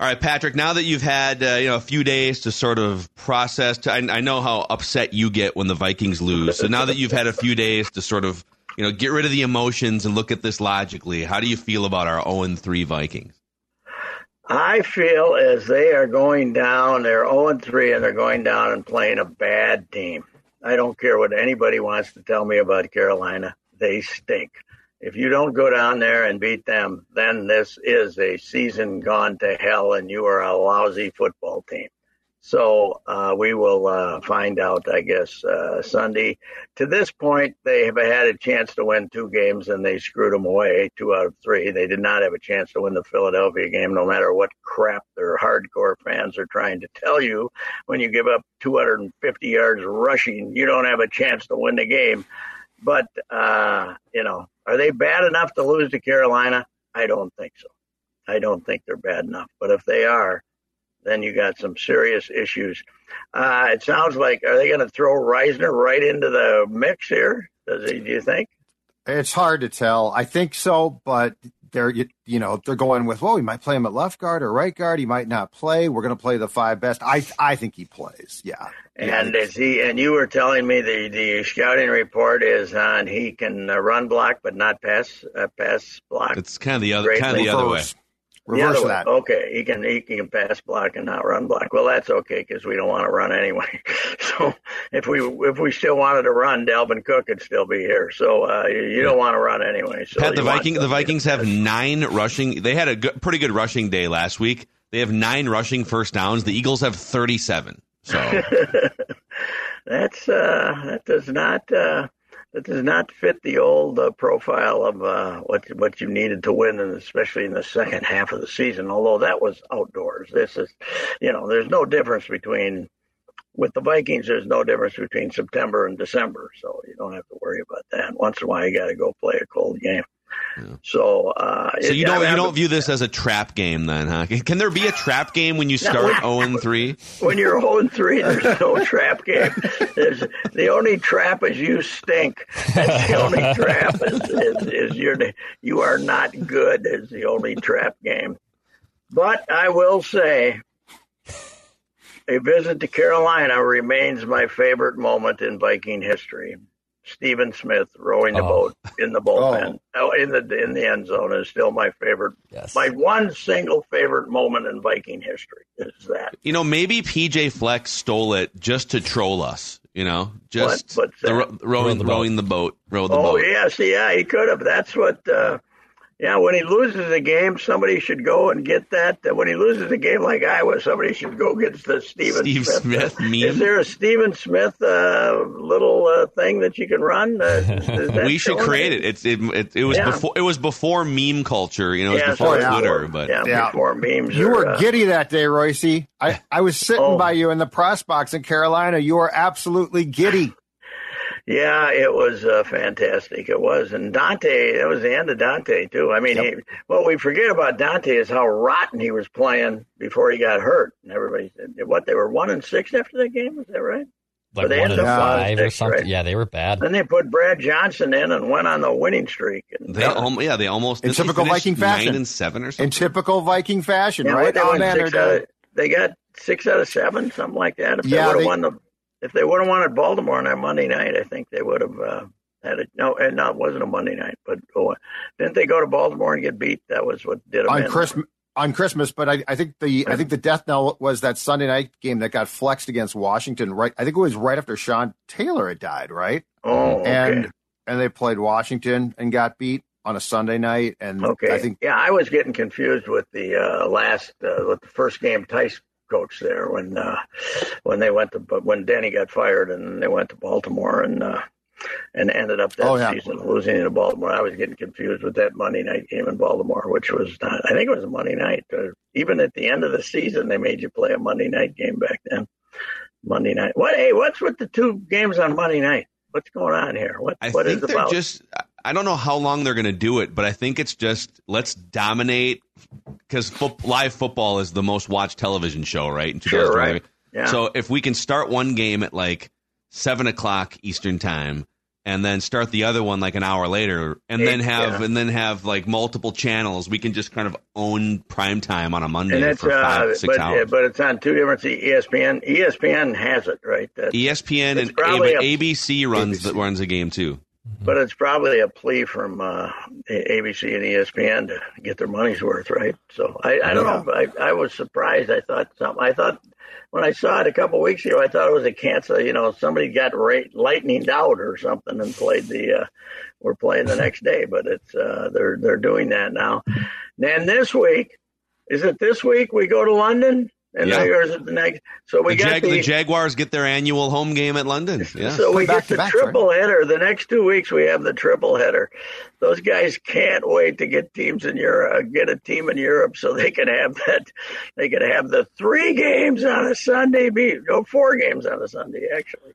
All right, Patrick. Now that you've had uh, you know a few days to sort of process, to, I, I know how upset you get when the Vikings lose. So now that you've had a few days to sort of you know get rid of the emotions and look at this logically, how do you feel about our zero and three Vikings? I feel as they are going down, they're 0 3 and they're going down and playing a bad team. I don't care what anybody wants to tell me about Carolina. They stink. If you don't go down there and beat them, then this is a season gone to hell and you are a lousy football team. So uh, we will uh, find out, I guess, uh, Sunday. To this point, they have had a chance to win two games and they screwed them away, two out of three. They did not have a chance to win the Philadelphia game, no matter what crap their hardcore fans are trying to tell you. When you give up 250 yards rushing, you don't have a chance to win the game. But, uh, you know, are they bad enough to lose to Carolina? I don't think so. I don't think they're bad enough. But if they are, then you got some serious issues. Uh, it sounds like are they going to throw Risner right into the mix here? Does he? Do you think? It's hard to tell. I think so, but they're you, you know they're going with well, we might play him at left guard or right guard. He might not play. We're going to play the five best. I I think he plays. Yeah. And is he? And you were telling me the the scouting report is on he can uh, run block but not pass uh, pass block. It's kind of the other kind of the other way. Reverse that. Okay, he can he can pass block and not run block. Well, that's okay because we don't want to run anyway. so if we if we still wanted to run, Dalvin Cook could still be here. So uh, you, you don't want to run anyway. So Pat, the Viking the Vikings have nine rushing. They had a good, pretty good rushing day last week. They have nine rushing first downs. The Eagles have thirty seven. So that's uh, that does not. Uh, that does not fit the old uh, profile of uh, what what you needed to win, and especially in the second half of the season. Although that was outdoors, this is, you know, there's no difference between with the Vikings. There's no difference between September and December, so you don't have to worry about that. Once in a while, you got to go play a cold game. Yeah. So, uh, so you don't you don't view this as a trap game then, huh? Can there be a trap game when you start zero and three? When you're zero and three, there's no trap game. There's, the only trap is you stink. That's the only trap is, is, is you're you are not good. Is the only trap game. But I will say, a visit to Carolina remains my favorite moment in Viking history. Stephen Smith rowing the oh. boat in the bullpen, oh. in the in the end zone is still my favorite. Yes. My one single favorite moment in Viking history is that. You know, maybe PJ Fleck stole it just to troll us. You know, just what, the, rowing, the rowing the boat, row the oh, boat. Oh yes, yeah, he could have. That's what. Uh, yeah, when he loses a game, somebody should go and get that. When he loses a game like Iowa, somebody should go get the Stephen Steve Smith. Smith meme. Is there a Stephen Smith uh, little uh, thing that you can run? Uh, we should create it. It's it, it, it was yeah. before it was before meme culture. You know, it was before yeah, Twitter, but yeah, yeah, before memes. You were uh, giddy that day, Reusse. I I was sitting oh. by you in the press box in Carolina. You were absolutely giddy. Yeah, it was uh, fantastic. It was, and Daunte. That was the end of Daunte too. I mean, yep. he, what we forget about Daunte is how rotten he was playing before he got hurt. And everybody said, "What? They were one and six after that game? Is that right?" Like they one and five six, or something. Right? Yeah, they were bad. Then they put Brad Johnson in and went on the winning streak. And, they uh, yeah, they almost in typical Viking fashion, nine and seven or something. In typical Viking fashion, yeah, right? They, man, six out of, they got six out of seven, something like that. If yeah, they would have won the if they would have wanted Baltimore on that Monday night, I think they would have uh, had it. No, and no, it wasn't a Monday night, but oh, didn't they go to Baltimore and get beat? That was what did them on Christmas. On Christmas, but I, I think the I think the death knell was that Sunday night game that got flexed against Washington. Right, I think it was right after Sean Taylor had died. Right. Oh, okay. and and they played Washington and got beat on a Sunday night. And okay, I think yeah, I was getting confused with the uh, last uh, with the first game Tice coach there when uh, when they went to but when Denny got fired and they went to Baltimore and uh, and ended up that oh, yeah. season losing to Baltimore. I was getting confused with that Monday night game in Baltimore, which was not, I think it was a Monday night. Uh, even at the end of the season, they made you play a Monday night game back then. Monday night. What? Hey, what's with the two games on Monday night? What's going on here? What? I what think is they're about? just. I don't know how long they're going to do it, but I think it's just let's dominate because fo- live football is the most watched television show, right? In sure, right. Yeah. So if we can start one game at like seven o'clock Eastern time, and then start the other one like an hour later, and then have yeah. and then have like multiple channels. We can just kind of own prime time on a Monday for five uh, six but, hours. But it's on two different ESPN. ESPN has it right. That's, ESPN and a, ABC runs ABC. runs the game too. But it's probably a plea from uh, ABC and ESPN to get their money's worth, right? So I, I don't yeah. know. I, I was surprised. I thought something. I thought when I saw it a couple of weeks ago, I thought it was a cancel. You know, somebody got ra- lightninged out or something and played the. Uh, we're playing the next day, but it's uh, they're they're doing that now. And this week, is it this week we go to London? And yeah. there's the next. So we the, got Jag- the, the, Jaguars get their annual home game at London. Yeah. So we get the back, triple right? header. The next two weeks we have the triple header. Those guys can't wait to get teams in Europe, uh, get a team in Europe, so they can have that. They can have the three games on a Sunday. Be no four games on a Sunday actually.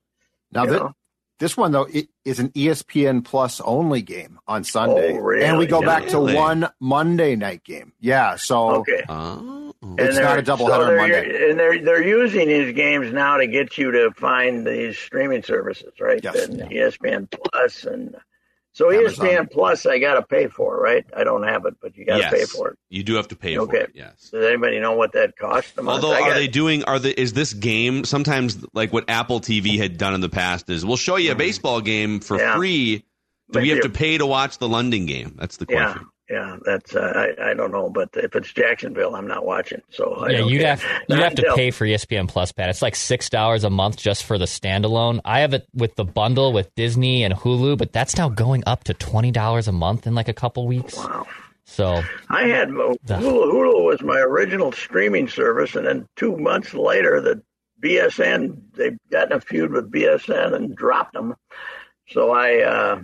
Now that this one though it is an ESPN Plus only game on Sunday, oh, really? and we go back to one Monday night game. Yeah, so okay. Oh. It's not a doubleheader so Monday. And they're they're using these games now to get you to find these streaming services, right? Yes. And yeah. ESPN Plus and so Amazon. ESPN Plus, I got to pay for, right? I don't have it, but you got to yes. pay for it. You do have to pay okay. for it. Yes. Does anybody know what that costs? Them Although, are they doing? Are the is this game sometimes like what Apple TV had done in the past? Is we'll show you a mm-hmm. baseball game for yeah. free. Do we have to pay to watch the London game? That's the question. Yeah yeah, that's uh, I, I don't know, but if it's Jacksonville, I'm not watching. So I yeah, you'd have you'd have to pay for ESPN Plus, Pat. It's like six dollars a month just for the standalone. I have it with the bundle with Disney and Hulu, but that's now going up to twenty dollars a month in like a couple weeks. Wow. So I had Hulu. Hulu was my original streaming service, and then two months later, the BSN they've gotten a feud with BSN and dropped them. So I uh,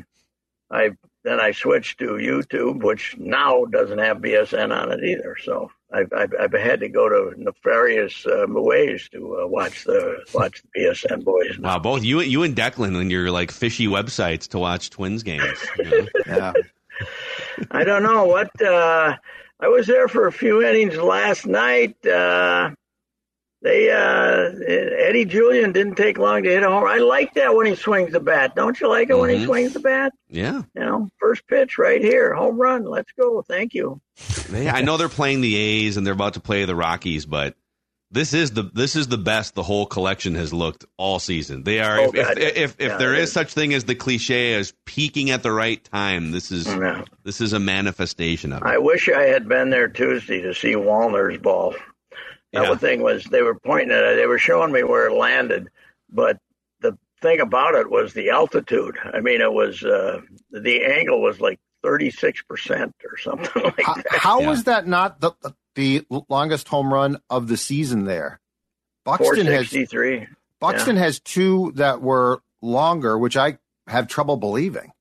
I then I switched to YouTube, which now doesn't have BSN on it either. So I've, I've, I've had to go to nefarious uh, ways to uh, watch the watch the BSN boys. Now. Wow, both you you and Declan and your like fishy websites to watch Twins games. You know? yeah. I don't know what. Uh, I was there for a few innings last night. Uh, they uh, Eddie Julien didn't take long to hit a home. I like that when he swings the bat. Don't you like it mm-hmm. when he mm-hmm. swings the bat? Yeah. You know, first pitch right here, home run. Let's go. Thank you. Yeah, I know they're playing the A's and they're about to play the Rockies, but this is the this is the best the whole collection has looked all season. They are oh, if, if, if, if yeah, there is, is such thing as the cliche as peaking at the right time. This is yeah. this is a manifestation of it. I wish I had been there Tuesday to see Wallner's ball. That yeah. thing was they were pointing at it. They were showing me where it landed, but the thing about it was the altitude. I mean, it was uh, the angle was like thirty six percent or something like how, that. How yeah. was that not the the longest home run of the season there? Buxton has Buxton yeah. has two that were longer, which I have trouble believing.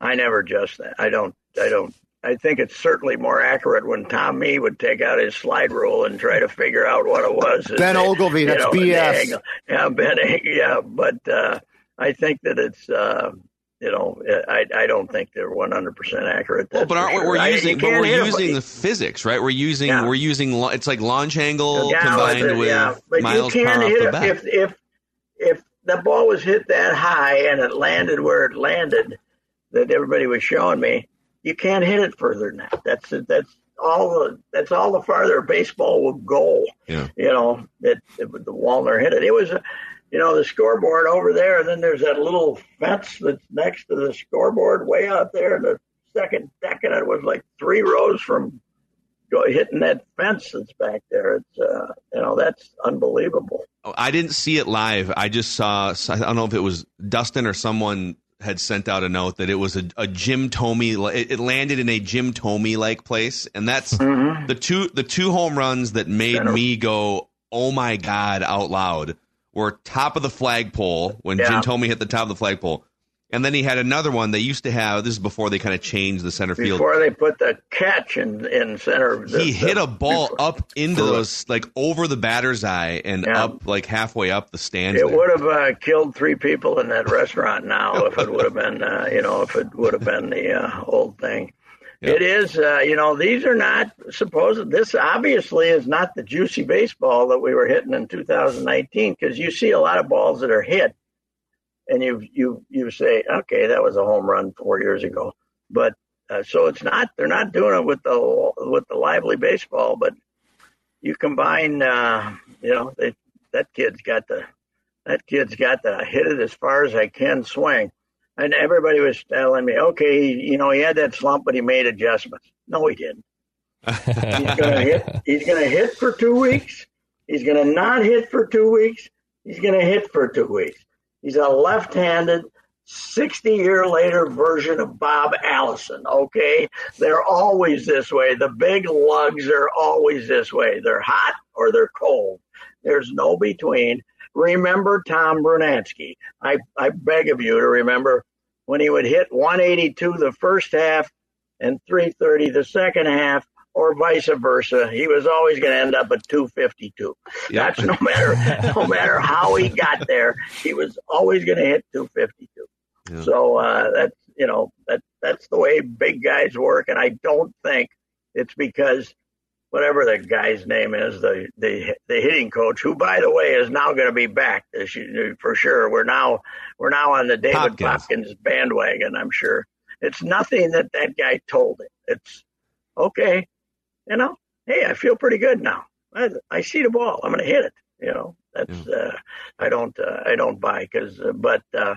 I never just that. I don't. I don't I think it's certainly more accurate when Tom Mee would take out his slide rule and try to figure out what it was. Ben Oglivie, that's know, BS. Yeah, Ben, yeah, but uh, I think that it's. Uh, you know, I, I don't think they're 100 percent accurate. Well, but aren't sure. we're using? but we're using the physics, right? We're using yeah. we're using it's like launch angle yeah, combined with yeah. but miles you can hit the bat. If if if the ball was hit that high and it landed where it landed, that everybody was showing me, you can't hit it further than that. That's that's all the that's all the farther baseball will go. Yeah. You know, it, it the Wallner hit it. It was, you know, the scoreboard over there, and then there's that little fence that's next to the scoreboard way out there. in The second deck, and it was like three rows from hitting that fence that's back there. It's uh, you know that's unbelievable. Oh, I didn't see it live. I just saw. I don't know if it was Dustin or someone had sent out a note that it was a, a Jim Thome. It, landed in a Jim Thome like place, and that's mm-hmm. the two the two home runs that made me go, "Oh my god!" out loud. Were top of the flagpole when yeah. Jim Thome hit the top of the flagpole, and then he had another one they used to have. This is before they kind of changed the center field. Before they put the catch in in center. The, he hit a ball before, up into those like over the batter's eye and yeah. up like halfway up the stands. It there. would have uh, killed three people in that restaurant now if it would have been uh, you know if it would have been the uh, old thing. It is, uh, you know, these are not supposed. This obviously is not the juicy baseball that we were hitting in 2019 because you see a lot of balls that are hit and you you you say, okay, that was a home run four years ago, but uh, so it's not they're not doing it with the with the lively baseball, but you combine, uh, you know, they, that kid's got the that kid's got the hit it as far as I can swing. And everybody was telling me, okay, you know, he had that slump, but he made adjustments. No, he didn't. he's gonna hit. He's gonna hit for two weeks. He's gonna not hit for two weeks. He's gonna hit for two weeks. He's a left-handed 60 year later version of Bob Allison. Okay. They're always this way. The big lugs are always this way. They're hot or they're cold. There's no between. Remember Tom Brunansky. I, I beg of you to remember when he would hit 182 the first half and 330 the second half or vice versa. He was always going to end up at 252. Yep. That's no matter no matter how he got there. He was always going to hit 252. Yeah. So uh, that's you know that that's the way big guys work, and I don't think it's because whatever the guy's name is, the the the hitting coach, who by the way is now going to be back this year, for sure. We're now we're now on the David Popkins. Popkins bandwagon. I'm sure it's nothing that that guy told him. It's okay, you know. Hey, I feel pretty good now. I, I see the ball. I'm going to hit it. You know, that's yeah. uh, I don't uh, I don't buy because uh, but. Uh,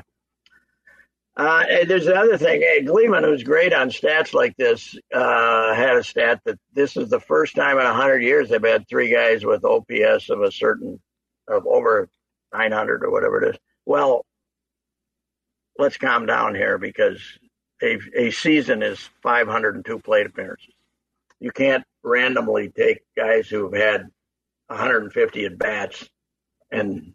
uh, there's another thing. Hey, Gleeman, who's great on stats like this, uh, had a stat that this is the first time in 100 years they've had three guys with OPS of a certain, of over 900 or whatever it is. Well, let's calm down here because a, a season is 502 plate appearances. You can't randomly take guys who've had 150 at bats and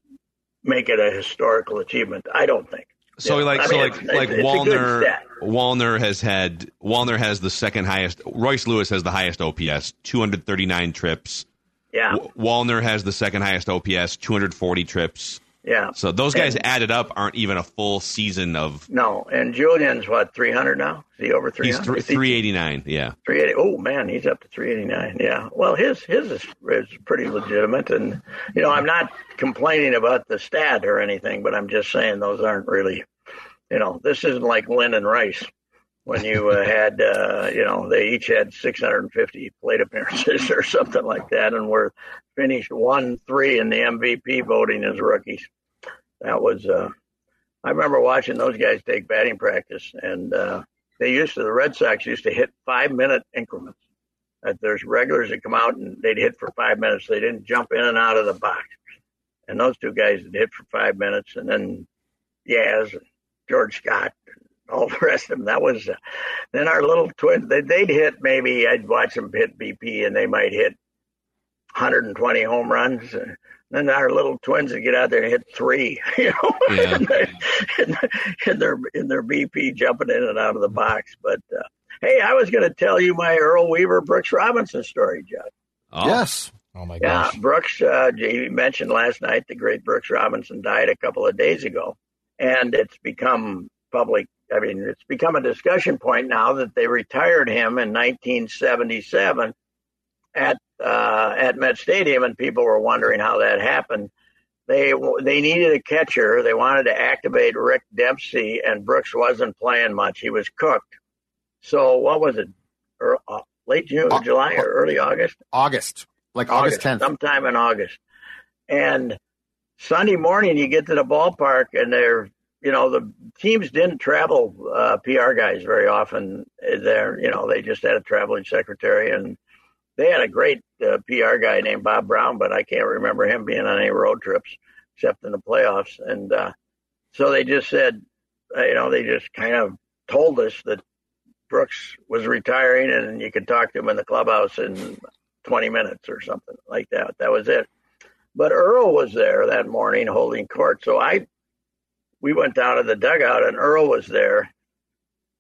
make it a historical achievement. I don't think. So yeah. like I so mean, like it's, like it's Wallner Wallner has had Wallner has the second highest. Royce Lewis has the highest OPS, 239 trips. Yeah. W- Wallner has the second highest OPS, 240 trips. Yeah. So those guys and, added up aren't even a full season of. No, and Julien's what 300 now? Is he over 300? He's 389. Yeah. 380. Oh man, he's up to 389. Yeah. Well, his his is, is pretty legitimate, and you know I'm not complaining about the stat or anything, but I'm just saying those aren't really. You know, this isn't like Lynn and Rice when you uh, had, uh, you know, they each had 650 plate appearances or something like that, and were finished one three in the MVP voting as rookies. That was, uh, I remember watching those guys take batting practice, and uh, they used to the Red Sox used to hit five minute increments. There's regulars that come out and they'd hit for five minutes. They didn't jump in and out of the box. And those two guys would hit for five minutes, and then Yaz George Scott all the rest of them. That was uh, then our little twins. They, would hit maybe I'd watch them hit BP and they might hit 120 home runs. And then our little twins would get out there and hit three, you know, yeah. in, their, in, their in their BP jumping in and out of the box. But uh, hey, I was going to tell you my Earl Weaver Brooks Robinson story, Judd. Oh. Yes. Oh my gosh. Yeah, Brooks. Uh, you mentioned last night the great Brooks Robinson died a couple of days ago, and it's become public I mean, it's become a discussion point now that they retired him in 1977 at uh, at Met Stadium, and people were wondering how that happened. They they needed a catcher. They wanted to activate Rick Dempsey, and Brooks wasn't playing much. He was cooked. So what was it? Er, uh, late June, July, or early August? August, like August 10th. Sometime in August. And Sunday morning, you get to the ballpark, and they're you know, the teams didn't travel uh, PR guys very often. There, you know, they just had a traveling secretary, and they had a great uh, PR guy named Bob Brown, but I can't remember him being on any road trips except in the playoffs. And uh, so they just said, uh, you know, they just kind of told us that Brooks was retiring, and you could talk to him in the clubhouse in 20 minutes or something like that. That was it. But Earl was there that morning holding court, so I we went down to the dugout and Earl was there.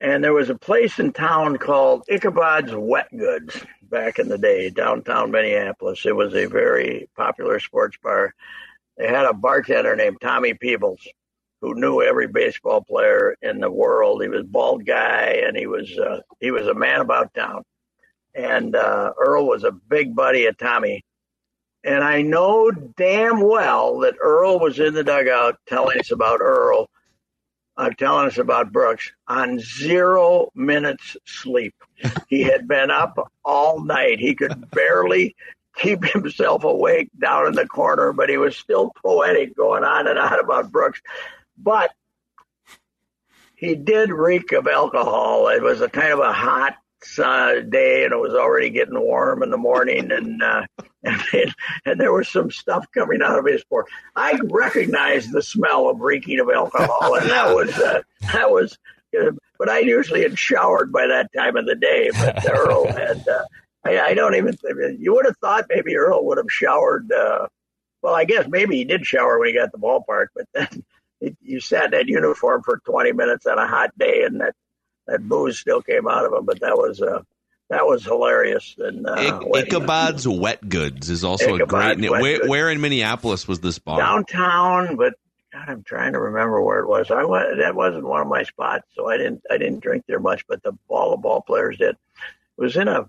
And there was a place in town called Ichabod's Wet Goods back in the day, downtown Minneapolis. It was a very popular sports bar. They had a bartender named Tommy Peebles who knew every baseball player in the world. He was a bald guy and he was uh, he was a man about town. And uh, Earl was a big buddy of Tommy. And I know damn well that Earl was in the dugout telling us about Earl uh, telling us about Brooks on zero minutes sleep. he had been up all night. He could barely keep himself awake down in the corner, but he was still poetic going on and on about Brooks. But he did reek of alcohol. It was a kind of a hot uh, day, and it was already getting warm in the morning, and uh, and, and there was some stuff coming out of his pore. I recognized the smell of reeking of alcohol, and that was uh, that was. Uh, but I usually had showered by that time of the day. But Earl had. Uh, I, I don't even. You would have thought maybe Earl would have showered. Uh, well, I guess maybe he did shower when he got to the ballpark, but then you sat in that uniform for 20 minutes on a hot day, and that that booze still came out of him. But that was uh, that was hilarious. And uh, Ichabod's Wet Goods is also Ichabod's a great name. Where, where, in Minneapolis was this bar? Downtown, but God, I'm trying to remember where it was. I went, that wasn't one of my spots, so I didn't I didn't drink there much. But the all the ball players did. It was in a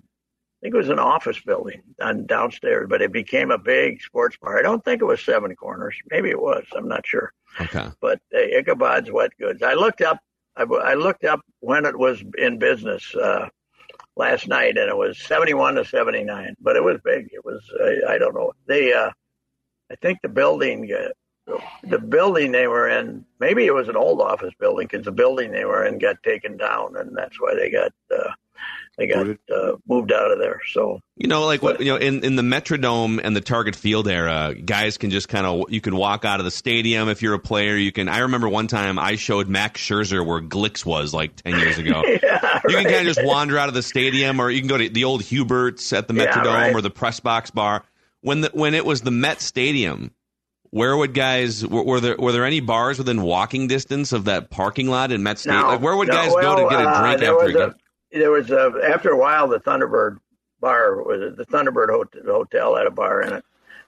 I think it was an office building on downstairs, but it became a big sports bar. I don't think it was Seven Corners. Maybe it was. I'm not sure. Okay. But uh, Ichabod's Wet Goods. I looked up. I, I looked up when it was in business uh, last night, and it was 71 to 79. But it was big. It was. Uh, I don't know. They. Uh, I think the building. Uh, the building they were in, maybe it was an old office building because the building they were in got taken down, and that's why they got uh, they got uh, moved out of there. So you know, like what you know, in in the Metrodome and the Target Field era, guys can just kind of you can walk out of the stadium if you're a player. You can. I remember one time I showed Max Scherzer where Glueks was like ten years ago. yeah, you right. can kind of just wander out of the stadium, or you can go to the old Hubert's at the Metrodome yeah, right. or the Press Box Bar. When the when it was the Met Stadium, where would guys were, were, there were there any bars within walking distance of that parking lot in Met Stadium? No, like where would no, guys well, go to get a drink uh, after a game? There was a after a while the Thunderbird bar was the Thunderbird hotel had a bar in it,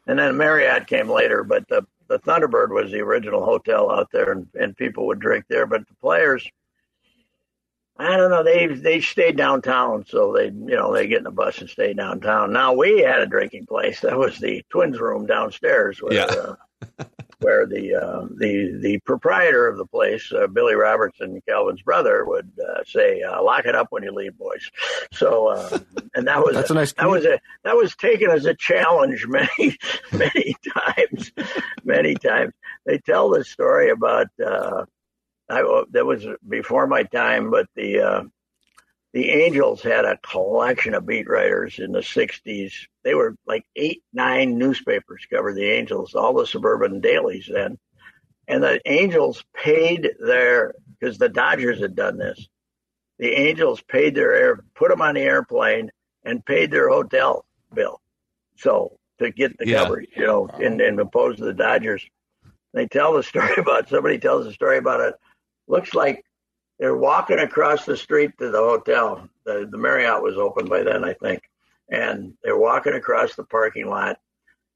and then Marriott came later. But the the Thunderbird was the original hotel out there, and, and people would drink there. But the players, I don't know, they they stayed downtown, so they you know they get in a bus and stay downtown. Now we had a drinking place that was the Twins room downstairs, where yeah. uh, where the uh, the the proprietor of the place, uh, Billy Robertson, Calvin's brother, would uh, say, uh, "Lock it up when you leave, boys." So, uh, and that was That's a nice that was a that was taken as a challenge many many times, many times. They tell this story about uh, I that was before my time, but the uh, the Angels had a collection of beat writers in the 60s. They were like eight, nine newspapers covered the Angels, all the suburban dailies then. And the Angels paid their, because the Dodgers had done this, the Angels paid their air, put them on the airplane and paid their hotel bill. So to get the Yeah. coverage, you know, and, and opposed to the Dodgers. They tell the story about, somebody tells the story about it. Looks like they're walking across the street to the hotel. The, the Marriott was open by then, I think. And they're walking across the parking lot.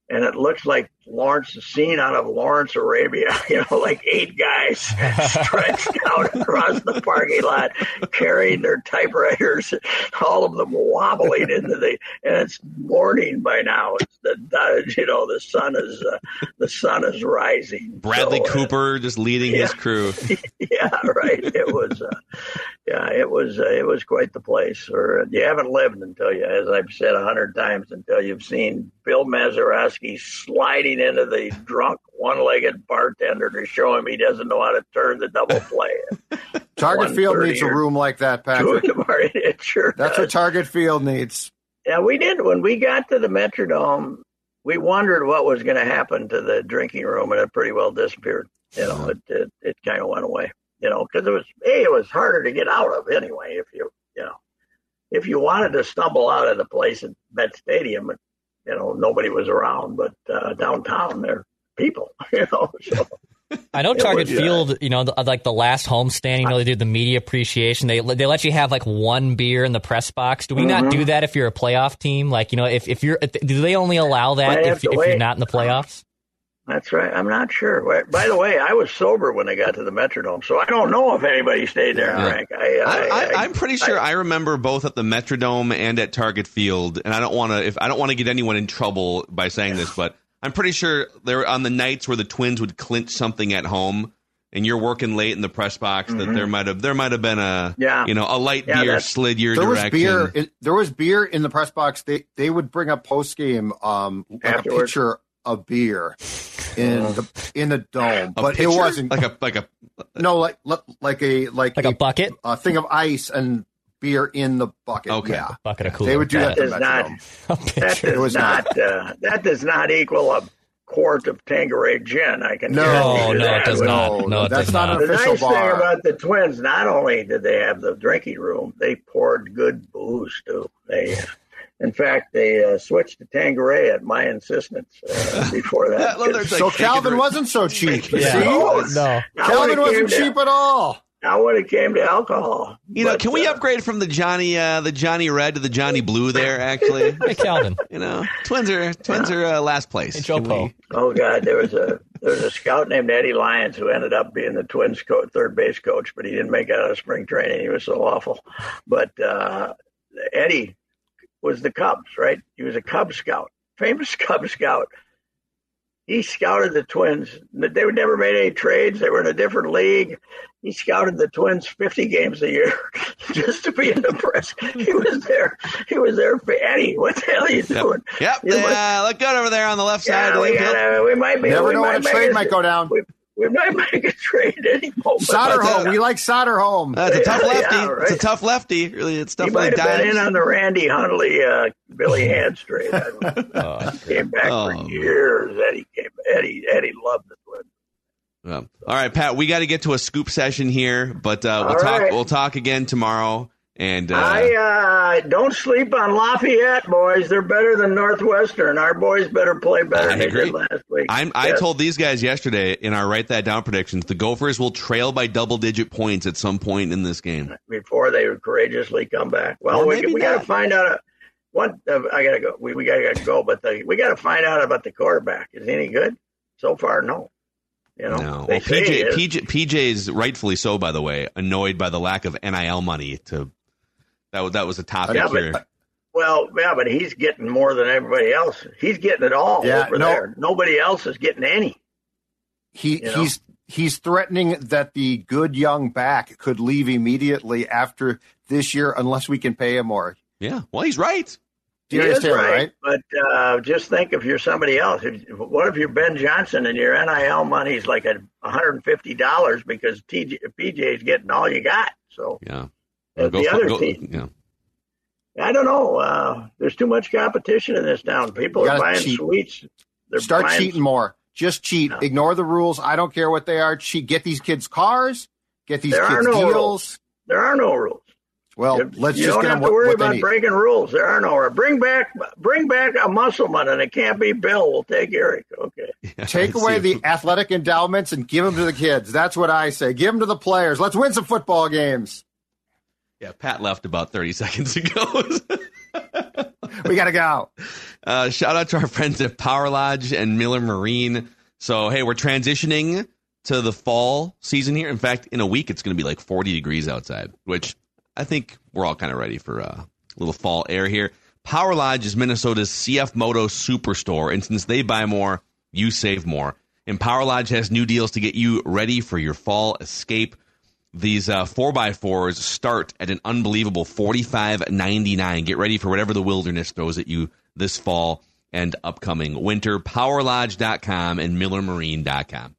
And it looks like Lawrence, the scene out of Lawrence Arabia, you know, like eight guys stretched out across the parking lot, carrying their typewriters, all of them wobbling into the, and it's morning by now. It's the, you know, the sun is, uh, the sun is rising. Bradley So, uh, Cooper just leading his crew. yeah, right. It was, uh, yeah, it was, uh, it was quite the place. Or you haven't lived until you, as I've said a hundred times, until you've seen Bill Mazeroski sliding into the drunk, one-legged bartender to show him he doesn't know how to turn the double play. Target Field needs a room like that, Patrick. in the morning. It sure That's does. what Target Field needs. Yeah, we did. When we got to the Metrodome, we wondered what was going to happen to the drinking room, and it pretty well disappeared. You know, it it, it kind of went away. You know, because it was a it was harder to get out of anyway. If you you know, if you wanted to stumble out of the place at Met Stadium, you know, nobody was around, but uh, downtown there, are people. You know, so I know Target was, uh, Field, you know, the, like the last homestand, you know, they do the media appreciation. They they let you have like one beer in the press box. Do we not Mm-hmm. do that if you're a playoff team? Like, you know, if, if you're, do they only allow that if, if you're not in the playoffs? That's right. I'm not sure. By the way, I was sober when I got to the Metrodome, so I don't know if anybody stayed there, Yeah. Frank. I, I, I, I, I, I'm pretty sure I, remember both at the Metrodome and at Target Field, and I don't want to if I don't want to get anyone in trouble by saying this, but I'm pretty sure there on the nights where the Twins would clinch something at home, and you're working late in the press box, that there might have there might have been a Yeah. you know a light Yeah, beer slid your There was direction. beer. It, there was beer in the press box. They they would bring up post game, um, like a pitcher of beer in the in the dome, A but pitcher? it wasn't like a like a no like like a like, Like a bucket, a thing of ice and beer in the bucket. Okay. Yeah, bucket of cooler. they would do that. That to does not. That pitcher. It does was not. Uh, that does not equal a quart of Tanqueray gin. I can. No, guarantee you no, that. it does not. No, it that's not not. an The official nice bar. thing about the Twins, not only did they have the drinking room, they poured good booze too. They, uh, in fact, they uh, switched to Tanqueray at my insistence uh, before that. Well, there's so like Calvin shaking- wasn't so cheap. Yeah. See, no. Now, when Calvin wasn't came to- cheap at all. Now, when it came to alcohol, You know, But, can we uh, upgrade from the Johnny uh, the Johnny Red to the Johnny Blue there? Actually, Hey, Calvin. you know, twins are twins are uh, last place. Hey, Joe we- Poe. Oh God, there was a there was a scout named Eddie Lyons who ended up being the Twins coach, third base coach, but he didn't make it out of spring training. He was so awful. But uh, Eddie was the Cubs, right? He was a Cub scout, famous Cub scout. He scouted the Twins. They would never made any trades. They were in a different league. He scouted the Twins 50 games a year just to be in the press. He was there. He was there for Eddie. What the hell are you doing? Yep, You know what? yeah, look good over there on the left side. Yeah, of the we, gotta, we might be. Never we know might when a trade might go down. We, we might make a trade any moment. Solder That's home. We like Soderholm. home. That's a tough Yeah, lefty. yeah, It's a tough lefty. Really, it's he tough might when he have been in on the Randy Hundley, uh, Billy Hands trade. I don't know. Uh, came back Oh. for years. Eddie came. Eddie Eddie loved the Twins. Yeah. All right, Pat. We got to get to a scoop session here, but uh, we'll All talk. right. We'll talk again tomorrow. And uh, I uh, don't sleep on Lafayette, boys. They're better than Northwestern. Our boys better play better I than agree. they did last week. I'm, I told these guys yesterday in our write that down predictions, the Gophers will trail by double digit points at some point in this game. before they courageously come back. Well, Well, we, we got to find out. Uh, what uh, I gotta go. We, we gotta go, but the, we got to find out about the quarterback. Is he any good? So far, no. You know, No, well, PJ, is. PJ, PJ's rightfully so. By the way, annoyed by the lack of NIL money. To that was that was a topic Yeah, here. but, well, yeah, but he's getting more than everybody else. He's getting it all Yeah, over no. there. Nobody else is getting any. he You know? he's he's threatening that the good young back could leave immediately after this year unless we can pay him more. yeah, well, he's right. He Darius is Taylor, right, right? but uh, just think if you're somebody else. If, what if you're Ben Johnson and your NIL money's like a $150 because TJ, PJ's getting all you got? So Yeah, uh, the for- other go- team, yeah. I don't know. Uh, there's too much competition in this town. People are buying cheat. sweets. They're Start buying, cheating more. Just cheat. No. Ignore the rules. I don't care what they are. Cheat. Get these kids cars. Get these There are kids no deals. rules. There are no rules. Well, You- let's you just don't get have them to worry about breaking rules. There are no rules. Bring back, bring back a muscleman, and it can't be Bill. We'll take Eric. Okay. Take away the athletic endowments and give them to the kids. That's what I say. Give them to the players. Let's win some football games. Yeah, Pat left about 30 seconds ago. We got to go. uh, shout out to our friends at Power Lodge and Miller Marine. So, hey, we're transitioning to the fall season here. In fact, in a week, it's going to be like 40 degrees outside, which I think we're all kind of ready for uh, a little fall air here. Power Lodge is Minnesota's CF Moto superstore, and since they buy more, you save more. And Power Lodge has new deals to get you ready for your fall escape. These uh, 4x4s start at an unbelievable $45.99. Get ready for whatever the wilderness throws at you this fall and upcoming winter. PowerLodge.com and MillerMarine.com.